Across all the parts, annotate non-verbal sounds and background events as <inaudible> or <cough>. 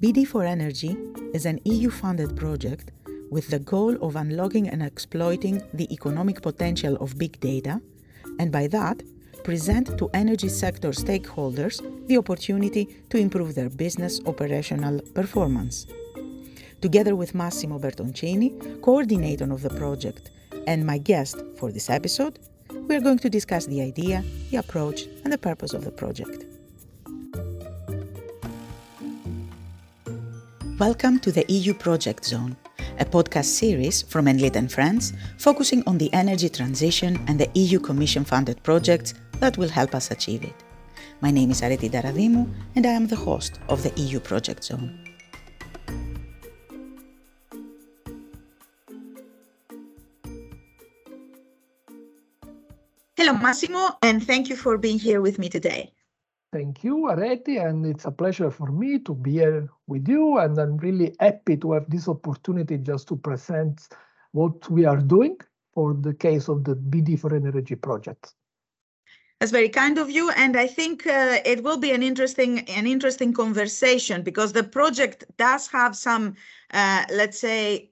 BD4NRG is an EU funded project with the goal of unlocking and exploiting the economic potential of big data, and by that, present to energy sector stakeholders the opportunity to improve their business operational performance. Together with Massimo Bertoncini, coordinator of the project, and my guest for this episode, we are going to discuss the idea, the approach, and the purpose of the project. Welcome to the EU Project Zone, a podcast series from Enlit and Friends focusing on the energy transition and the EU Commission funded projects that will help us achieve it. My name is Areti Ntaradimou, and I am the host of the EU Project Zone. Hello, Massimo, and thank you for being here with me today. Thank you, Areti, and it's a pleasure for me to be here with you. And I'm really happy to have this opportunity just to present what we are doing for the case of the BD4NRG project. That's very kind of you, and I think uh, it will be an interesting an interesting conversation because the project does have some, uh, let's say,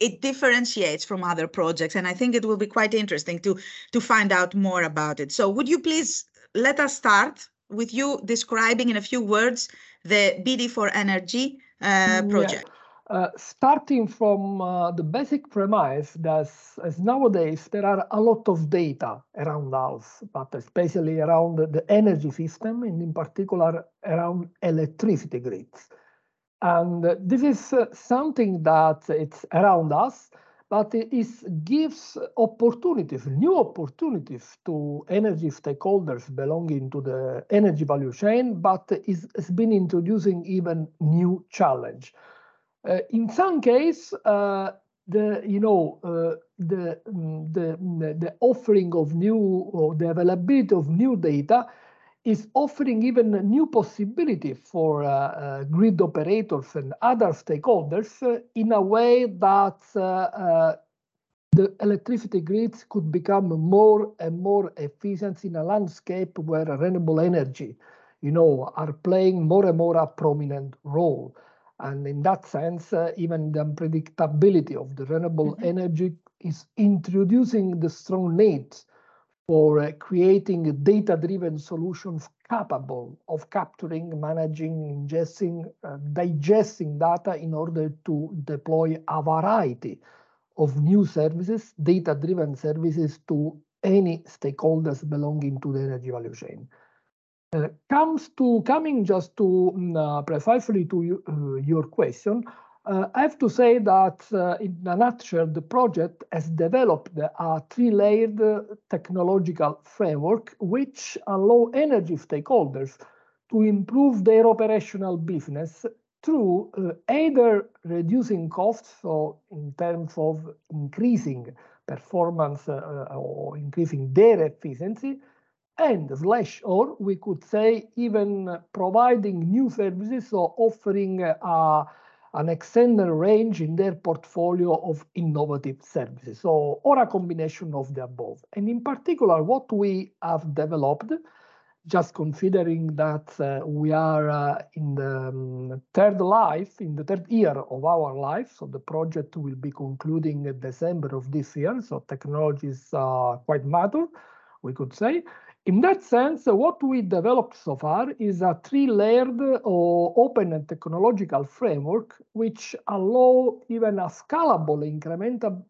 it differentiates from other projects, and I think it will be quite interesting to to find out more about it. So, would you please let us start with you describing in a few words the BD4NRG uh, project. Yeah. Uh, starting from uh, the basic premise that as nowadays there are a lot of data around us, but especially around the energy system and in particular around electricity grids. And this is uh, something that it's around us, but it gives opportunities, new opportunities to energy stakeholders belonging to the energy value chain, but it's been introducing even new challenge. Uh, in some case, uh, the you know uh, the, mm, the the offering of new or the availability of new data is offering even a new possibility for uh, uh, grid operators and other stakeholders uh, in a way that the electricity grids could become more and more efficient in a landscape where renewable energy, you know, are playing more and more a prominent role. And in that sense, uh, even the unpredictability of the renewable mm -hmm. energy is introducing the strong needs for uh, creating data-driven solutions capable of capturing, managing, ingesting, uh, digesting data in order to deploy a variety of new services, data-driven services to any stakeholders belonging to the energy value chain. Uh, comes to coming just to mm, uh, precisely to uh, your question, uh, I have to say that uh, in a nutshell, the project has developed a three-layered technological framework which allow energy stakeholders to improve their operational business through uh, either reducing costs, so in terms of increasing performance uh, or increasing their efficiency, and slash or we could say even providing new services or offering uh, an extended range in their portfolio of innovative services, so or a combination of the above. And in particular, what we have developed, just considering that uh, we are uh, in the um, third life, in the third year of our life, so the project will be concluding in December of this year, so technology is uh, quite mature, we could say. In that sense, what we developed so far is a three-layered or open and technological framework which allow even a scalable incremental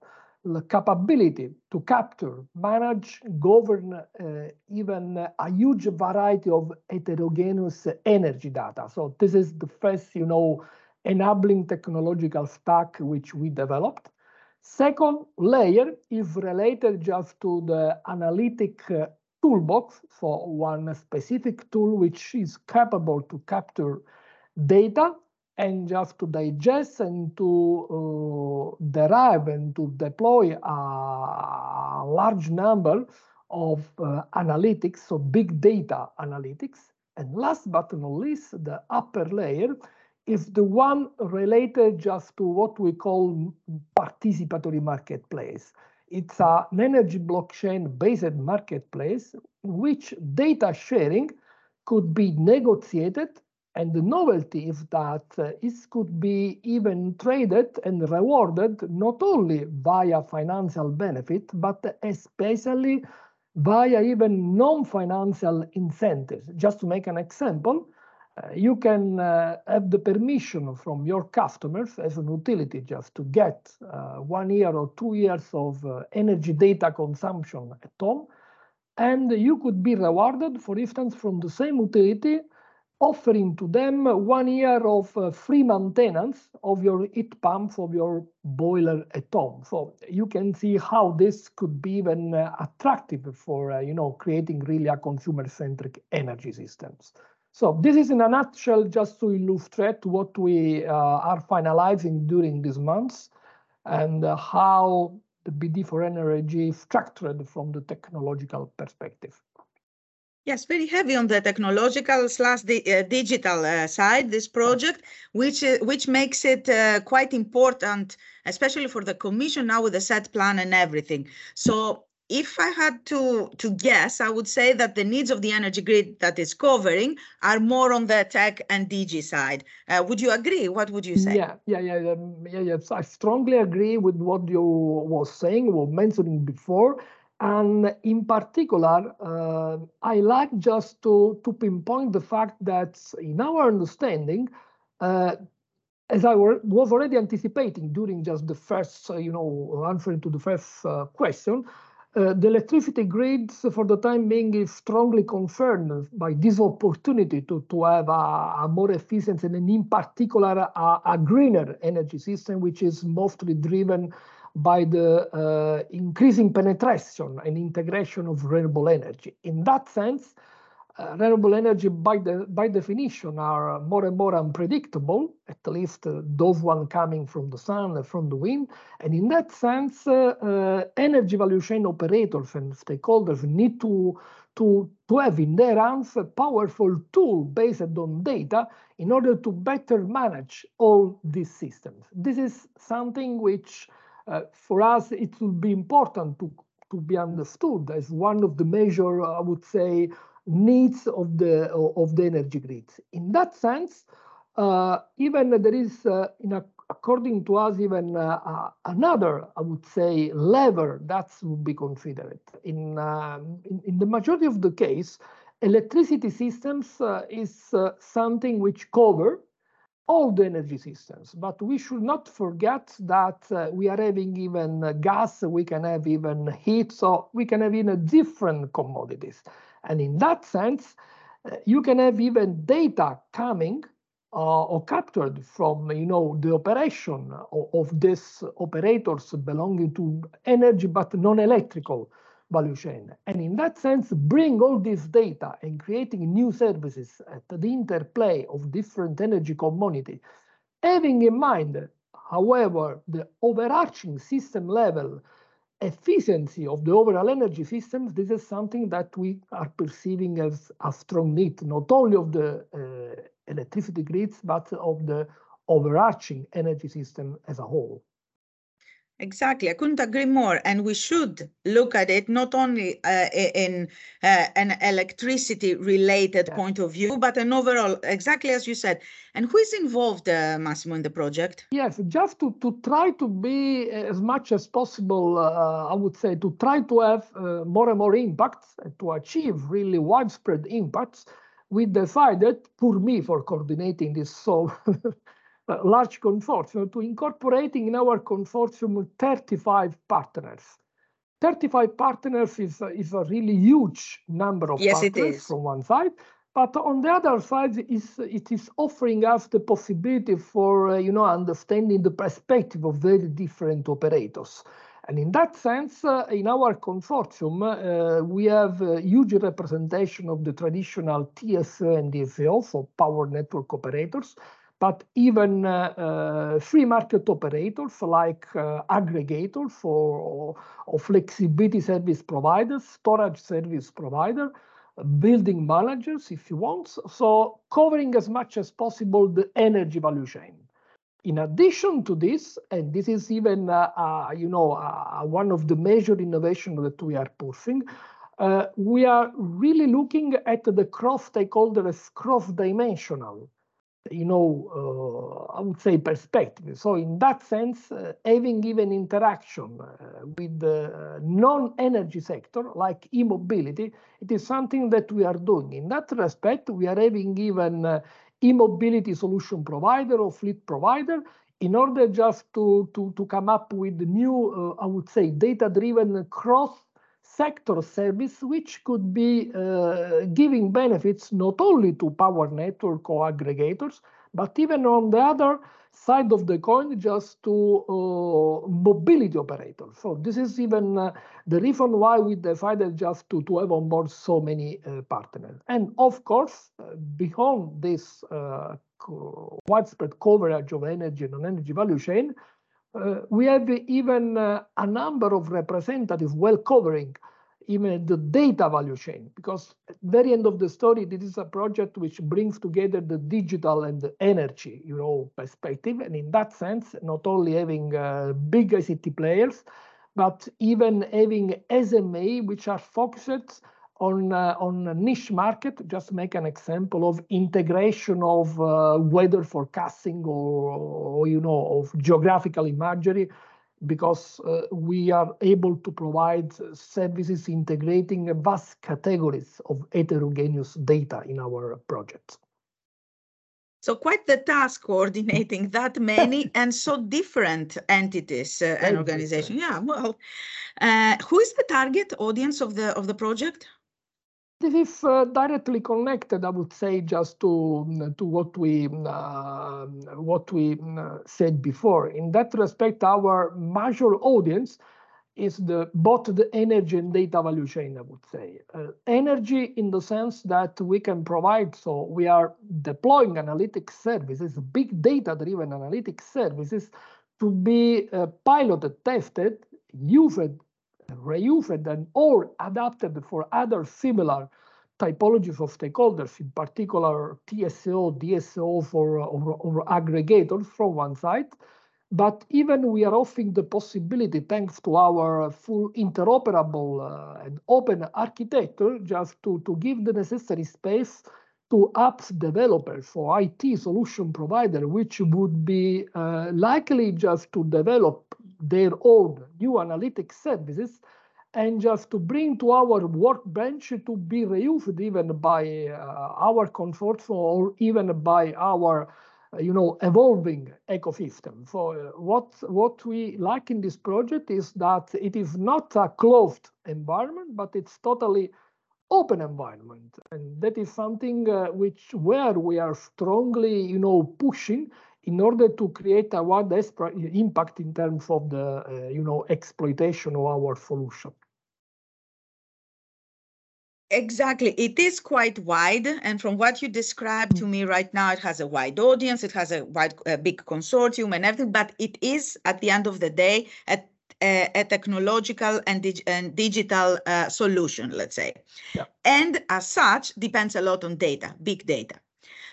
capability to capture, manage, govern uh, even a huge variety of heterogeneous energy data. So this is the first, you know, enabling technological stack which we developed. Second layer is related just to the analytic uh, toolbox for one specific tool which is capable to capture data and just to digest and to uh, derive and to deploy a large number of uh, analytics, so big data analytics. And last but not least, the upper layer is the one related just to what we call participatory marketplace. It's an energy blockchain-based marketplace which data sharing could be negotiated And the novelty is that uh, it could be even traded and rewarded not only via financial benefit, but especially via even non-financial incentives. Just to make an example, you can uh, have the permission from your customers as an utility just to get uh, one year or two years of uh, energy data consumption at home. And you could be rewarded, for instance, from the same utility offering to them one year of uh, free maintenance of your heat pump of your boiler at home. So you can see how this could be even uh, attractive for uh, you know creating really a consumer-centric energy systems. So this is in a nutshell just to illustrate what we uh, are finalizing during these months and uh, how the BD4NRG structured from the technological perspective. Yes, very heavy on the technological slash the uh, digital uh, side. This project, which uh, which makes it uh, quite important, especially for the commission now with the SET Plan and everything. So, if I had to to guess, I would say that the needs of the energy grid that is covering are more on the tech and DG side. Uh, would you agree? What would you say? Yeah, yeah, yeah, um, yeah, yes. I strongly agree with what you was saying, were mentioning before and in particular, uh, I like just to, to pinpoint the fact that in our understanding, uh, as I were, was already anticipating during just the first, you know, answering to the first uh, question, uh, the electricity grids for the time being is strongly concerned by this opportunity to, to have a, a more efficient and in particular a, a greener energy system, which is mostly driven by the uh, increasing penetration and integration of renewable energy. In that sense, uh, renewable energy by, the, by definition are more and more unpredictable, at least uh, those one coming from the sun and from the wind. And in that sense, uh, uh, energy value chain operators and stakeholders need to, to, to have in their hands a powerful tool based on data in order to better manage all these systems. This is something which uh, for us, it will be important to, to be understood as one of the major, I would say, needs of the of the energy grids. In that sense, uh, even there is, uh, a, according to us, even uh, uh another, I would say, lever that would be considered. In, um, in, in the majority of the case, electricity systems uh, is something which cover all the energy systems. But we should not forget that uh, we are having even uh, gas, we can have even heat, so we can have even different commodities. And in that sense, uh, you can have even data coming uh, or captured from you know the operation of, of these operators belonging to energy but non-electrical value chain. And in that sense, bring all this data and creating new services at the interplay of different energy community, having in mind, however, the overarching system level efficiency of the overall energy systems, this is something that we are perceiving as a strong need, not only of the uh, electricity grids, but of the overarching energy system as a whole. Exactly. I couldn't agree more. And we should look at it not only uh, in uh, an electricity related yeah. point of view, but an overall, exactly as you said. And who is involved, uh, Massimo, in the project? Yes, just to, to try to be as much as possible, uh, I would say, to try to have uh, more and more impacts, to achieve really widespread impacts, we decided, for me, for coordinating this so <laughs> large consortium to incorporating in our consortium 35 partners. 35 partners is, is a really huge number of yes, partners from one side. But on the other side, is it is offering us the possibility for uh, you know understanding the perspective of very different operators. And in that sense, uh, in our consortium, uh, we have a huge representation of the traditional TSO and DSO, so power network operators, but even uh, uh, free market operators like uh, aggregators or, or, flexibility service providers, storage service provider, building managers, if you want. So covering as much as possible the energy value chain. In addition to this, and this is even, uh, uh, you know, uh, one of the major innovations that we are pushing, we are really looking at the cross-stakeholder as cross-dimensional you know, uh, I would say perspective. So in that sense, uh, having even interaction uh, with the non-energy sector like e-mobility, it is something that we are doing. In that respect, we are having even uh, e-mobility solution provider or fleet provider in order just to, to, to come up with new, uh, I would say, data-driven cross sector service, which could be uh, giving benefits not only to power network or aggregators, but even on the other side of the coin, just to uh, mobility operators. So this is even uh, the reason why we decided just to, to have on board so many uh, partners. And of course, uh, beyond this uh, widespread coverage of energy and energy value chain, uh, we have even uh, a number of representatives well covering even the data value chain, because at the very end of the story, this is a project which brings together the digital and the energy, you know, perspective. And in that sense, not only having uh, big ICT players, but even having SMA, which are focused on uh, on a niche market. Just make an example of integration of uh, weather forecasting or, or, you know of geographical imagery because uh, we are able to provide services integrating vast categories of heterogeneous data in our projects. So quite the task coordinating that many <laughs> and so different entities uh, and organizations. Yeah, well, uh, who is the target audience of the of the project? This is uh, directly connected, I would say, just to to what we uh, what we uh, said before. In that respect, our major audience is the both the energy and data value chain. I would say uh, energy in the sense that we can provide. So we are deploying analytics services, big data-driven analytics services, to be uh, piloted, tested, used reused and or adapted for other similar typologies of stakeholders, in particular TSO, DSO for or, or aggregators from one side. But even we are offering the possibility, thanks to our full interoperable uh, and open architecture, just to, to give the necessary space to apps developers or IT solution provider, which would be uh, likely just to develop their own new analytics services and just to bring to our workbench to be reused even by uh, our consortium or even by our uh, you know evolving ecosystem. So uh, what what we like in this project is that it is not a closed environment but it's totally open environment. And that is something uh, which where we are strongly you know pushing in order to create a wide impact in terms of the uh, you know exploitation of our solution Exactly. It is quite wide. And from what you described to me right now, it has a wide audience, it has a wide, a big consortium and everything, but it is at the end of the day a, a, a technological and, dig, and digital uh, solution, let's say. Yeah. And as such, depends a lot on data, big data.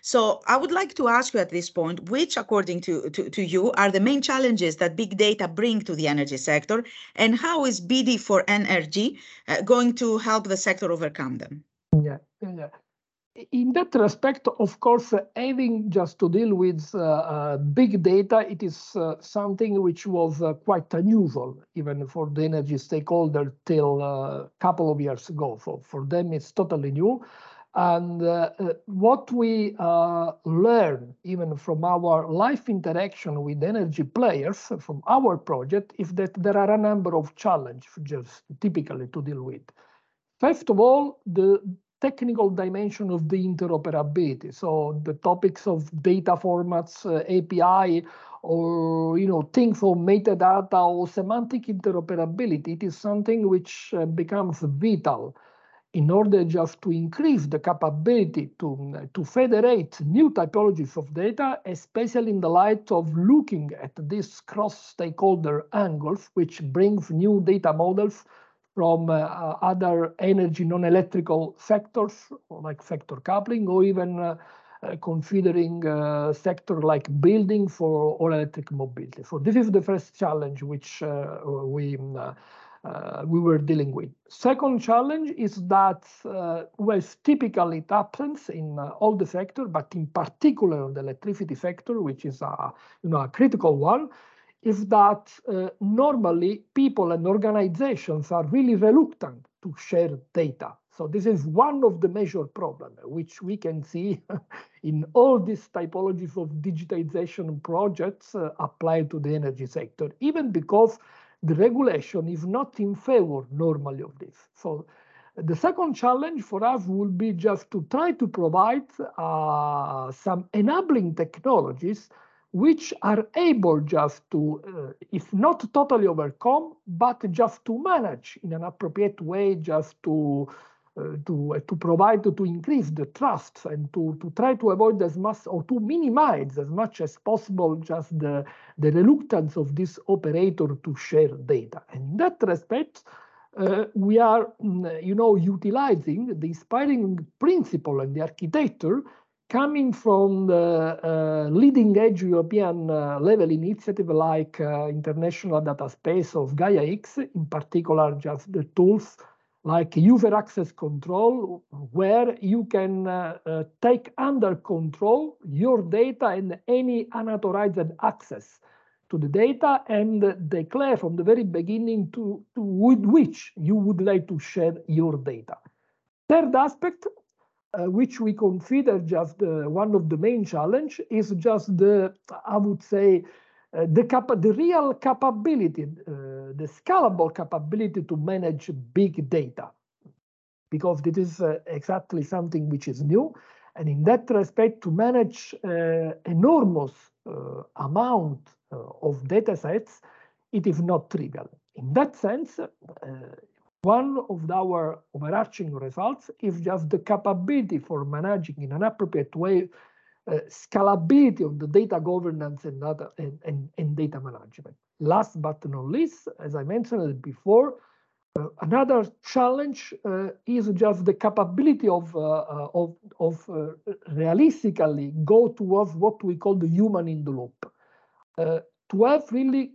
So I would like to ask you at this point, which, according to, to, to you, are the main challenges that big data bring to the energy sector, and how is BD4NRG uh, going to help the sector overcome them? Yeah, yeah. In that respect, of course, uh, having just to deal with uh, uh big data, it is uh, something which was uh, quite unusual, even for the energy stakeholder till a couple of years ago. So for them, it's totally new. And uh, uh, what we uh, learn, even from our life interaction with energy players from our project, is that there are a number of challenges just typically to deal with. First of all, the technical dimension of the interoperability. So the topics of data formats, uh, API, or you know things for metadata or semantic interoperability. It is something which uh, becomes vital in order just to increase the capability to, to federate new typologies of data, especially in the light of looking at these cross-stakeholder angles, which brings new data models from uh, other energy non-electrical sectors, like sector coupling, or even uh, uh, considering uh, sector like building for all electric mobility. So this is the first challenge which uh, we uh, we were dealing with. Second challenge is that, uh, well, typically it happens in uh, all the sector, but in particular the electricity sector, which is a, you know, a critical one, is that uh, normally people and organizations are really reluctant to share data. So this is one of the major problems, which we can see <laughs> in all these typologies of digitization projects uh, applied to the energy sector, even because the regulation is not in favor normally of this. So the second challenge for us will be just to try to provide uh, some enabling technologies which are able just to, uh, if not totally overcome, but just to manage in an appropriate way, just to to uh, to provide to increase the trust and to to try to avoid as much or to minimize as much as possible just the the reluctance of this operator to share data. And in that respect, uh, we are, mm, you know, utilizing the inspiring principle and the architecture coming from the uh, leading edge European uh, level initiative like uh, International Data Space of Gaia X, in particular just the tools like user access control, where you can uh, uh, take under control your data and any unauthorized access to the data and declare from the very beginning to, to with which you would like to share your data. Third aspect, uh, which we consider just uh, one of the main challenge is just the, I would say, uh, the, the real capability, uh, the scalable capability to manage big data, because this is uh, exactly something which is new. And in that respect, to manage uh, enormous amount of data sets, it is not trivial. In that sense, one of our overarching results is just the capability for managing in an appropriate way uh, scalability of the data governance and, data, and, and, and, data management. Last but not least, as I mentioned before, uh, another challenge uh, is just the capability of, uh, uh, of, of uh, realistically go towards what we call the human in the loop. to have really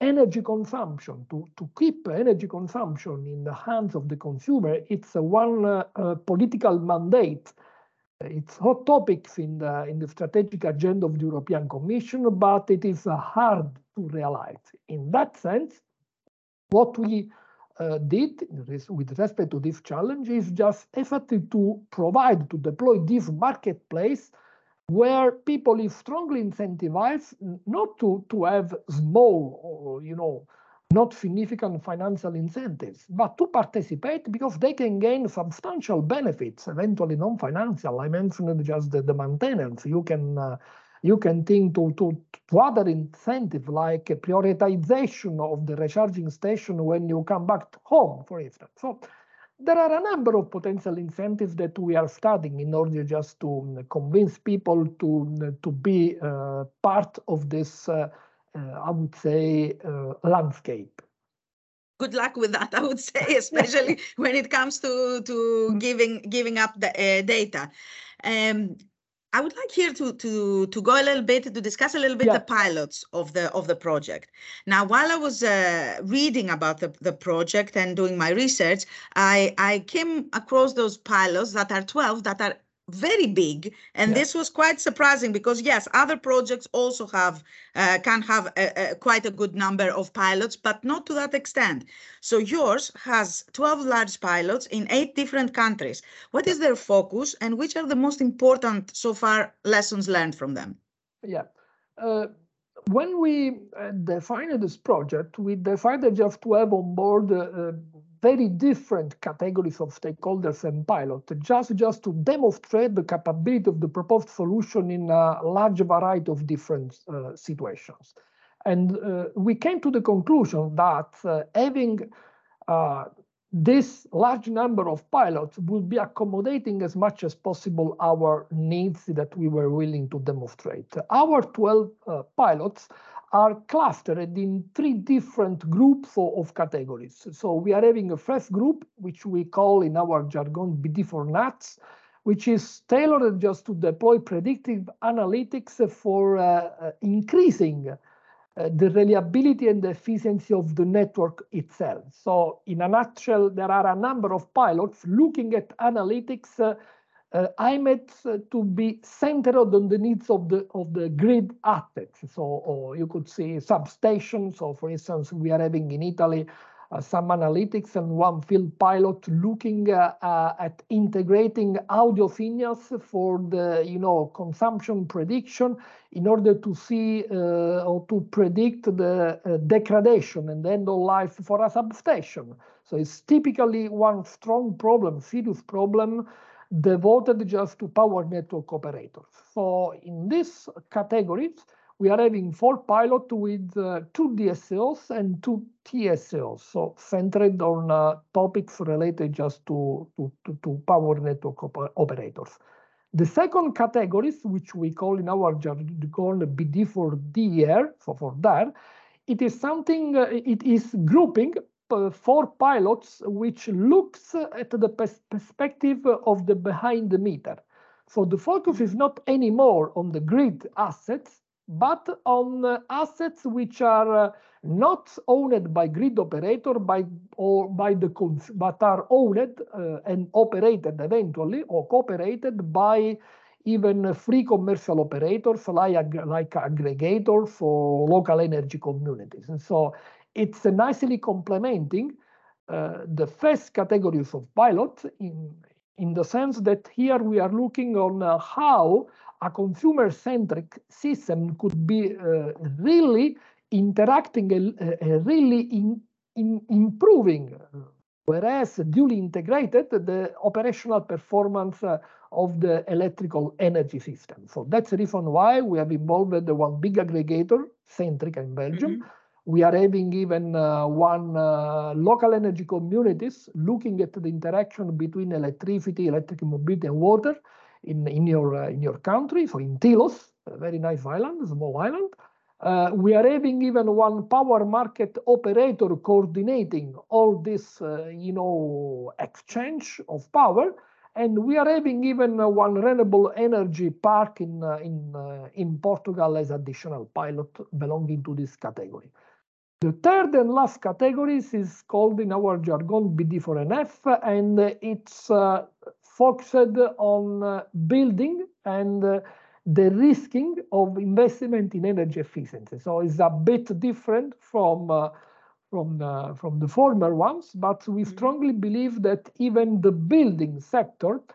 energy consumption, to, to keep energy consumption in the hands of the consumer, it's one political mandate. It's hot topics in the, in the strategic agenda of the European Commission, but it is uh, hard to realize. In that sense, what we uh, did with respect to this challenge is just effectively to provide, to deploy this marketplace where people is strongly incentivized not to, to have small you know, not significant financial incentives, but to participate because they can gain substantial benefits, eventually non-financial. I mentioned just the, the maintenance. You can uh, you can think to, to, to other incentives like a prioritization of the recharging station when you come back home, for instance. So there are a number of potential incentives that we are studying in order just to um, convince people to, to be uh, part of this, uh, uh, I would say, uh, landscape. Good luck with that, I would say, <laughs> especially when it comes to, to giving, giving up the uh, data. Um, I would like here to to to go a little bit to discuss a little bit yeah. the pilots of the of the project. Now, while I was uh, reading about the, the project and doing my research, I I came across those pilots that are 12 that are very big. And yeah. this was quite surprising because yes other projects also have uh, can have a, a, quite a good number of pilots but not to that extent. So yours has 12 large pilots in eight different countries. What is their focus and which are the most important so far lessons learned from them? Yeah. Uh, when we uh, defined this project we decided just to have on board uh, very different categories of stakeholders and pilots, just, just to demonstrate the capability of the proposed solution in a large variety of different uh, situations. And uh, we came to the conclusion that uh, having uh, this large number of pilots would be accommodating as much as possible our needs that we were willing to demonstrate. Our 12 uh, pilots are clustered in three different groups of categories. So we are having a first group, which we call in our jargon BD for nuts, which is tailored just to deploy predictive analytics for uh, uh increasing uh, the reliability and the efficiency of the network itself. So in a nutshell, there are a number of pilots looking at analytics uh, uh, aimed to be centered on the needs of the of the grid assets. So you could see substations. So for instance, we are having in Italy uh, some analytics and one field pilot looking uh, uh, at integrating audio signals for the you know consumption prediction in order to see or to predict the degradation and end of life for a substation. So it's typically one strong problem, serious problem devoted just to power network operators. So in these categories, we are having four pilots with uh, two DSOs and two TSOs, so centered on uh, topics related just to, to, to, to power network op operators. The second categories, which we call in our jargon BD for DR, so for DAR, it is something, uh, it is grouping four pilots which looks at the pers perspective of the behind the meter. So the focus is not anymore on the grid assets, but on uh, assets which are uh, not owned by grid operator by or by the but are owned uh, and operated eventually or cooperated by even free commercial operators like, like aggregators or local energy communities. And so it's nicely complementing uh, the first categories of pilot in, in the sense that here we are looking on uh, how a consumer-centric system could be uh, really interacting and really in, in improving, whereas duly integrated, the operational performance uh, of the electrical energy system. So that's the reason why we have involved the one big aggregator, Centrica in Belgium. Mm -hmm. We are having even uh, one uh, local energy communities looking at the interaction between electricity, electric mobility, and water in, in, your, uh, in your country, so in Tilos, a very nice island, small island. Uh, we are having even one power market operator coordinating all this, uh, you know, exchange of power. And we are having even uh, one renewable energy park in, uh, in, uh, in Portugal as additional pilot belonging to this category. The third and last category is called in our jargon BD4NF, and it's focused on uh, building and uh, the risking of investment in energy efficiency. So it's a bit different from uh, from the, from the former ones, but we mm-hmm. strongly believe that even the building sector, uh,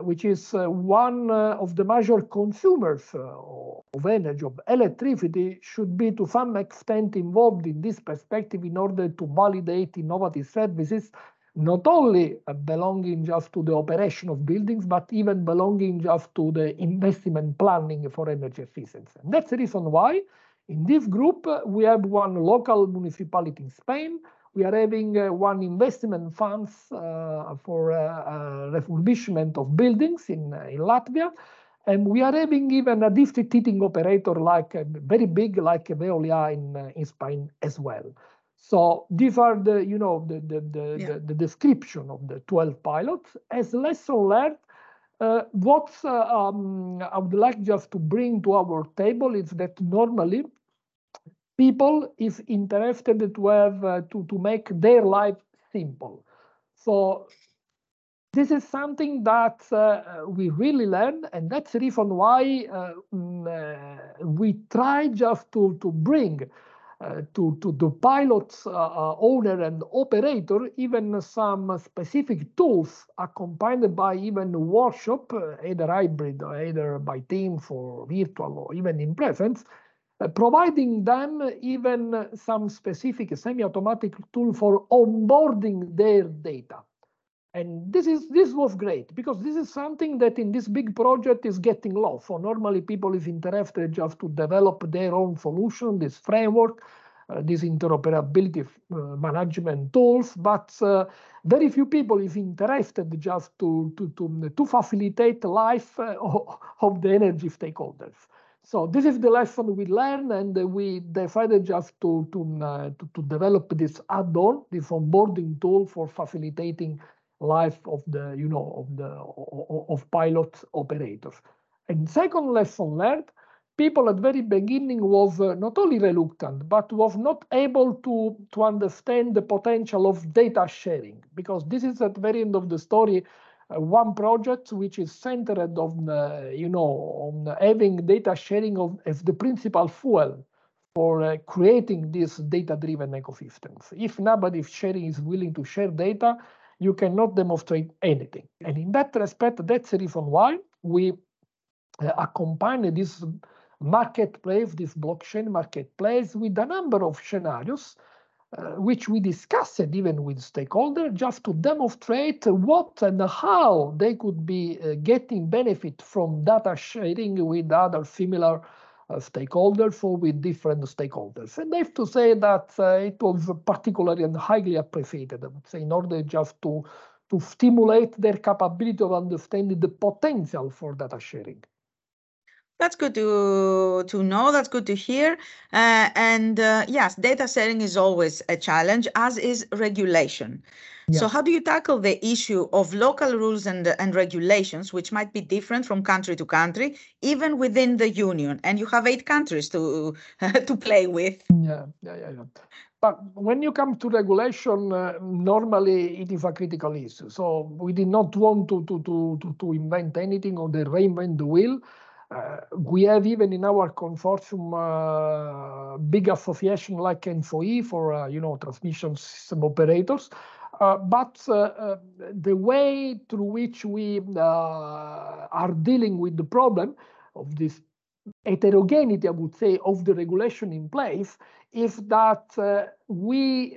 which is uh, one uh, of the major consumers of energy, of electricity, should be to some extent involved in this perspective in order to validate innovative services not only belonging just to the operation of buildings, but even belonging just to the investment planning for energy efficiency. And that's the reason why in this group, we have one local municipality in Spain. We are having uh, one investment funds uh, for uh, uh refurbishment of buildings in, uh, in Latvia. And we are having even a district heating operator like very big like Veolia in, in Spain as well. So these are the, you know, the, the, the, yeah. the, the, description of the 12 pilots. As lesson learned, uh, what uh, um, I would like just to bring to our table is that normally people is interested to have uh, to, to make their life simple. So this is something that uh, we really learn, and that's the reason why uh, mm, uh, we try just to, to bring uh, to, to the pilots uh, owner and operator, even some specific tools accompanied by even workshop, either hybrid or either by Teams or virtual or even in presence, providing them even some specific semi-automatic tool for onboarding their data. And this is this was great because this is something that in this big project is getting lost. So normally people is interested just to develop their own solution, this framework, uh, these interoperability uh, management tools, but uh, very few people is interested just to, to, to, to facilitate life uh, <laughs> of the energy stakeholders. So this is the lesson we learned, and we decided just to to, uh, to, to develop this add-on, this onboarding tool for facilitating life of the, you know, of the of pilot operators. And second lesson learned, people at very beginning was uh, not only reluctant, but was not able to, to understand the potential of data sharing, because this is at very end of the story, one project which is centered on, uh, you know, on having data sharing of, as the principal fuel for uh, creating these data-driven ecosystems. If nobody sharing is willing to share data, you cannot demonstrate anything. And in that respect, that's the reason why we uh, accompany this marketplace, this blockchain marketplace, with a number of scenarios, uh, which we discussed even with stakeholders, just to demonstrate what and how they could be uh, getting benefit from data sharing with other similar uh, stakeholders or with different stakeholders. And I have to say that uh, it was particularly and highly appreciated, I would say, in order just to, to stimulate their capability of understanding the potential for data sharing. That's good to to know. That's good to hear. Uh, and uh, yes, data sharing is always a challenge, as is regulation. Yeah. So how do you tackle the issue of local rules and, and regulations, which might be different from country to country, even within the union? And you have eight countries to <laughs> to play with. Yeah, yeah, yeah. yeah. But when you come to regulation, uh, normally it is a critical issue. So we did not want to to to to, to invent anything or the reinvent the wheel. Uh, we have even in our consortium uh, big association like ENTSO-E for uh, you know transmission system operators. Uh, but uh, uh, the way through which we are dealing with the problem of this heterogeneity, I would say, of the regulation in place is that we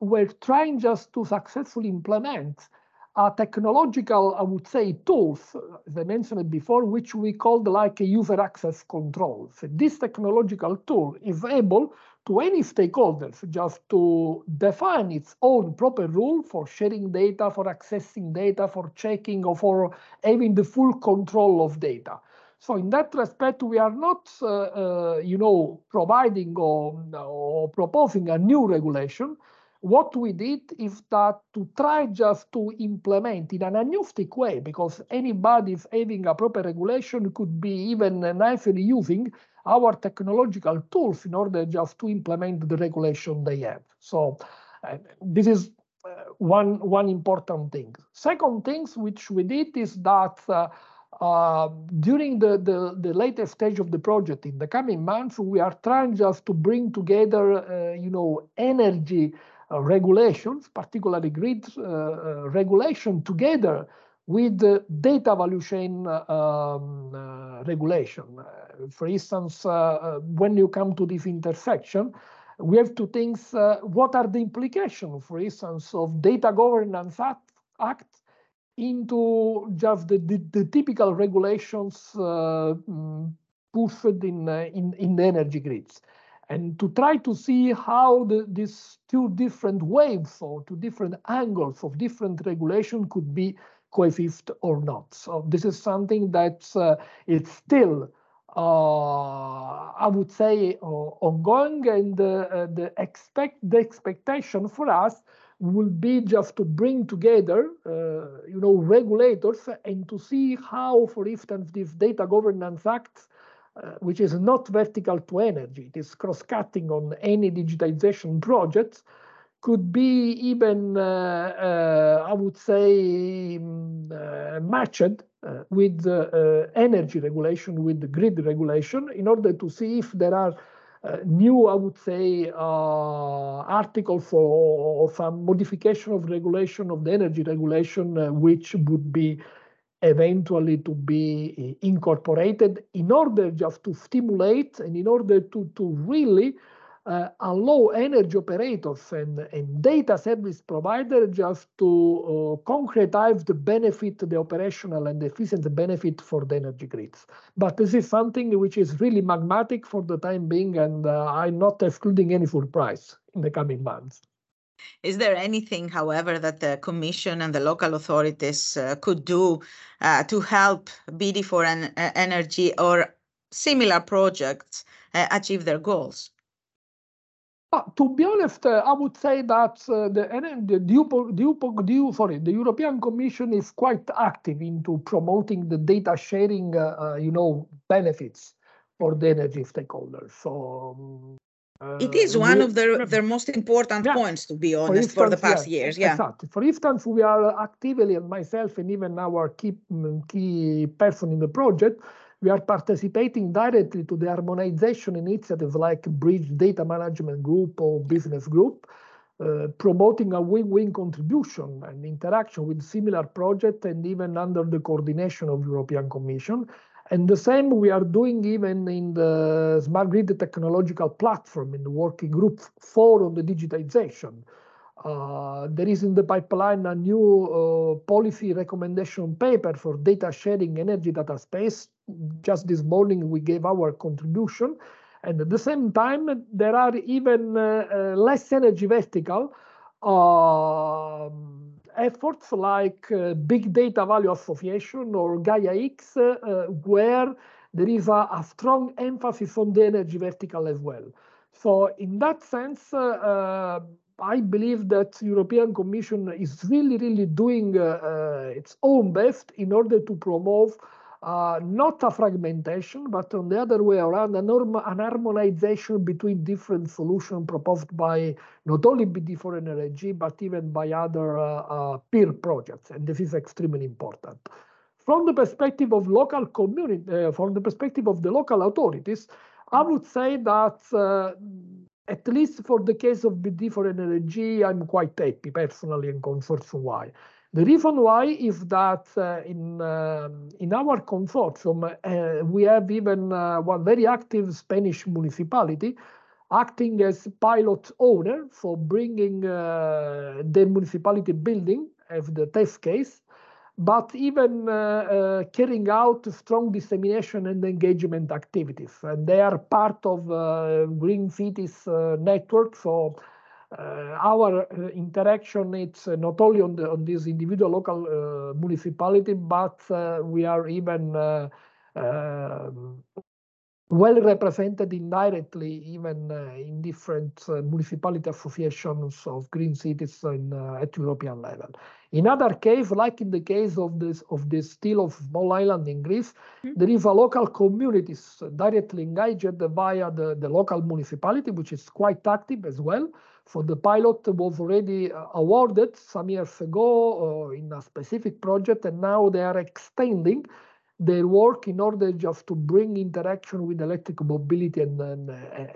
were trying just to successfully implement a technological, I would say, tools, as I mentioned before, which we called like a user access control. So this technological tool is able to any stakeholders just to define its own proper rule for sharing data, for accessing data, for checking, or for having the full control of data. So in that respect, we are not, uh, uh, you know, providing or, or proposing a new regulation, what we did is that to try just to implement in an agnostic way, because anybody having a proper regulation could be even nicely using our technological tools in order just to implement the regulation they have. So uh, this is uh, one, one important thing. Second things which we did is that uh, uh, during the, the, the latest stage of the project in the coming months, we are trying just to bring together, uh, you know, energy regulations, particularly grid uh, uh, regulation, together with the data value chain um, regulation. for instance, when you come to this intersection, we have to think uh, what are the implications, for instance, of data governance act, act into just the, the, the typical regulations uh, mm, pushed in, uh, in, in the energy grids and to try to see how the, these two different waves or two different angles of different regulation could be coexist or not. So this is something that uh, it's still, uh, I would say, uh, ongoing, and uh, the expect the expectation for us will be just to bring together, uh, you know, regulators and to see how, for instance, this data governance acts uh, which is not vertical to energy, it is cross-cutting on any digitization projects, could be even, uh, uh, I would say, um, matched with energy regulation, with grid regulation, in order to see if there are uh, new, I would say, uh, articles for, some modification of regulation of the energy regulation, uh, which would be eventually to be eh, incorporated in order just to stimulate and in order to, to really uh, allow energy operators and, and data service providers just to uh, concretize the benefit, the operational and efficient benefit for the energy grids. But this is something which is really magmatic for the time being, and uh, I'm not excluding any surprise in the coming months. Is there anything, however, that the Commission and the local authorities uh, could do uh, to help BD4 en uh, Energy or similar projects uh, achieve their goals? Uh, to be honest, uh, I would say that the, the, the, the, sorry, the European Commission is quite active into promoting the data sharing, you know, benefits for the energy stakeholders. So um, uh, it is one we, of their, their most important yeah. points, to be honest, for, instance, for the past yeah, years. Yeah. Exactly. For instance, we are actively, and myself, and even our key key person in the project, we are participating directly to the harmonization initiatives like Bridge Data Management Group or Business Group, uh, promoting a win-win contribution and interaction with similar projects and even under the coordination of European Commission. And the same we are doing even in the smart grid technological platform in the working group four on the digitization. Uh, there is in the pipeline a new uh, policy recommendation paper for data sharing energy data space. Just this morning, we gave our contribution. And at the same time, there are even uh, uh less energy vertical um, efforts like uh, Big Data Value Association or Gaia X, uh, where there is a, a, strong emphasis on the energy vertical as well. So in that sense, uh, I believe that European Commission is really, really doing uh, its own best in order to promote uh, not a fragmentation, but on the other way around, an, an harmonization between different solutions proposed by not only BD4NRG, but even by other uh, uh, peer projects. And this is extremely important. From the perspective of local community, uh, from the perspective of the local authorities, I would say that uh, at least for the case of BD4NRG, I'm quite happy personally and consortium why. The reason why is that uh, in, uh, in our consortium, uh, we have even uh, one very active Spanish municipality acting as pilot owner for bringing uh, the municipality building as the test case, but even uh, carrying out strong dissemination and engagement activities. And they are part of Green Cities network, so uh, our uh, interaction it's uh, not only on, the, on this individual local municipality, but we are even um, well represented indirectly even uh, in different uh, municipality associations of green cities in, uh, at European level. In other case, like in the case of this of the Tilos small island in Greece, mm -hmm. there is a local communities directly engaged via the, the local municipality, which is quite active as well. For the pilot was already awarded some years ago in a specific project, and now they are extending their work in order just to bring interaction with electric mobility and, and,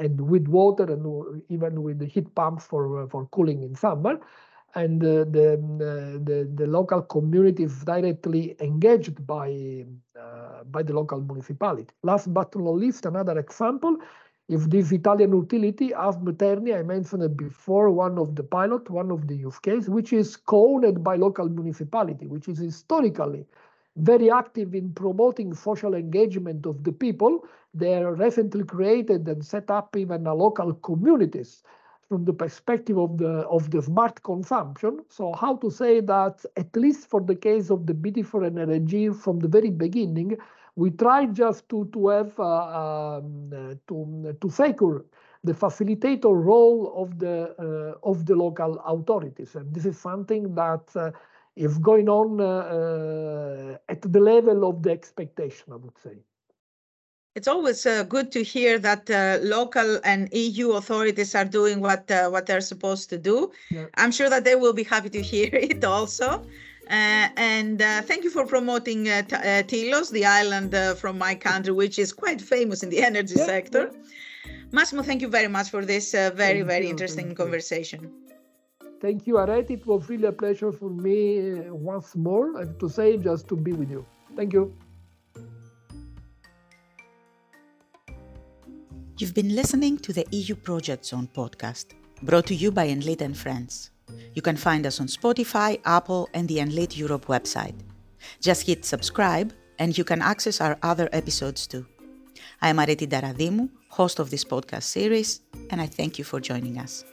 and with water and even with the heat pumps for, for cooling in summer. And the, the, the local community is directly engaged by, uh, by the local municipality. Last but not least, another example if this Italian utility, ASM Terni, I mentioned before, one of the pilot, one of the use case, which is co-owned by local municipality, which is historically very active in promoting social engagement of the people. They are recently created and set up even local communities from the perspective of the of the smart consumption. So how to say that at least for the case of the BD4NRG from the very beginning, we tried just to to have uh, um, to to secure the facilitator role of the uh, of the local authorities, and this is something that uh, is going on uh, uh, at the level of the expectation, I would say. It's always uh, good to hear that uh, local and EU authorities are doing what uh, what they're supposed to do. Yeah. I'm sure that they will be happy to hear <laughs> it also. Uh, and thank you for promoting Tilos, the island from my country, which is quite famous in the <laughs> energy yeah, sector. Yeah. Massimo, thank you very much for this very, thank very you, interesting conversation. Thank you, Aret. It was really a pleasure for me uh, once more, to say, just to be with you. Thank you. You've been listening to the EU Project Zone podcast, brought to you by Enlit and Friends. You can find us on Spotify, Apple, and the Enlit Europe website. Just hit subscribe, and you can access our other episodes too. I am Areti Ntaradimou, host of this podcast series, and I thank you for joining us.